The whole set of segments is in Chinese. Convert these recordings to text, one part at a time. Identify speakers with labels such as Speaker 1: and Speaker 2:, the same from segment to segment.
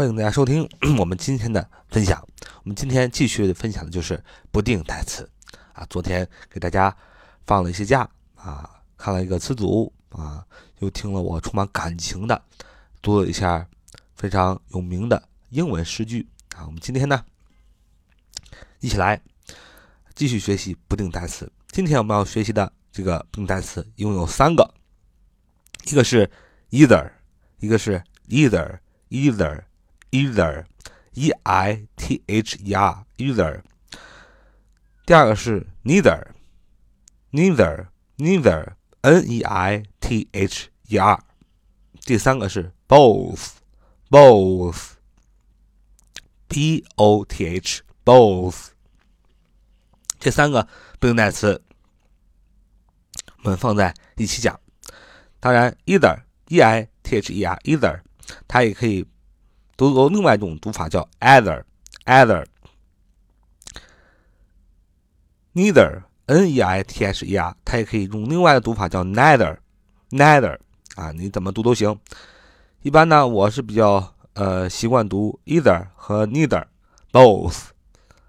Speaker 1: 欢迎大家收听 我们今天的分享。我们今天继续分享的就是不定代词啊。昨天给大家放了一些假啊，看了一个词组啊，又听了我充满感情的读了一下非常有名的英文诗句啊。我们今天呢，一起来继续学习不定代词。今天我们要学习的这个不定代词一共有三个，一个是 either，一个是 either，either。either, e i t h e r, either。第二个是 neither, neither, neither, n e i t h e r。第三个是 both, both, b o t h, both。这三个不定代词，我们放在一起讲。当然，either, e i t h e r, either，它也可以。 读作另外一种读法叫 either，either，neither，n e i t h e r，它也可以用另外的读法叫 neither，neither，啊，你怎么读都行。一般呢，我是比较呃习惯读 either 和 neither，both。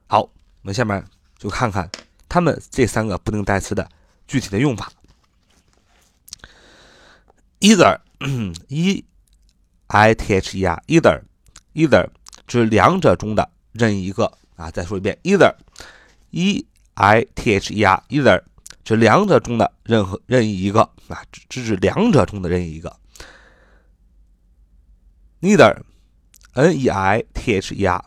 Speaker 1: 好，我们下面就看看它们这三个不定代词的具体的用法。either，e i t h e r，either。Either 指两者中的任意一个啊，再说一遍，either，e i t h e r，either 指两者中的任何任意一个啊，指指两者中的任意一个。neither，n e i t h e r，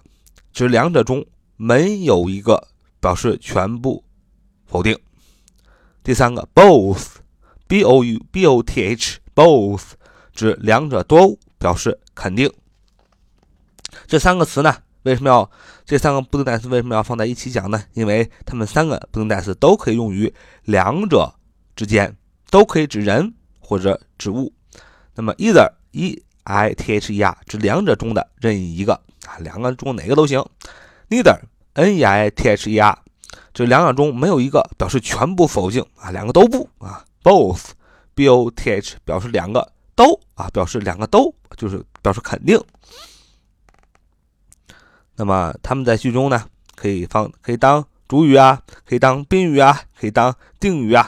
Speaker 1: 指两者中没有一个，表示全部否定。第三个，both，b o u b o t h，both 指两者都表示肯定。这三个词呢，为什么要这三个不定代词为什么要放在一起讲呢？因为它们三个不定代词都可以用于两者之间，都可以指人或者指物。那么，either e i t h e r 指两者中的任意一个啊，两个中哪个都行。neither n e i t h e r 指两者中没有一个，表示全部否定啊，两个都不啊。both b o t h 表示两个都啊，表示两个都就是表示肯定。那么它们在句中呢，可以放，可以当主语啊，可以当宾语啊，可以当定语啊，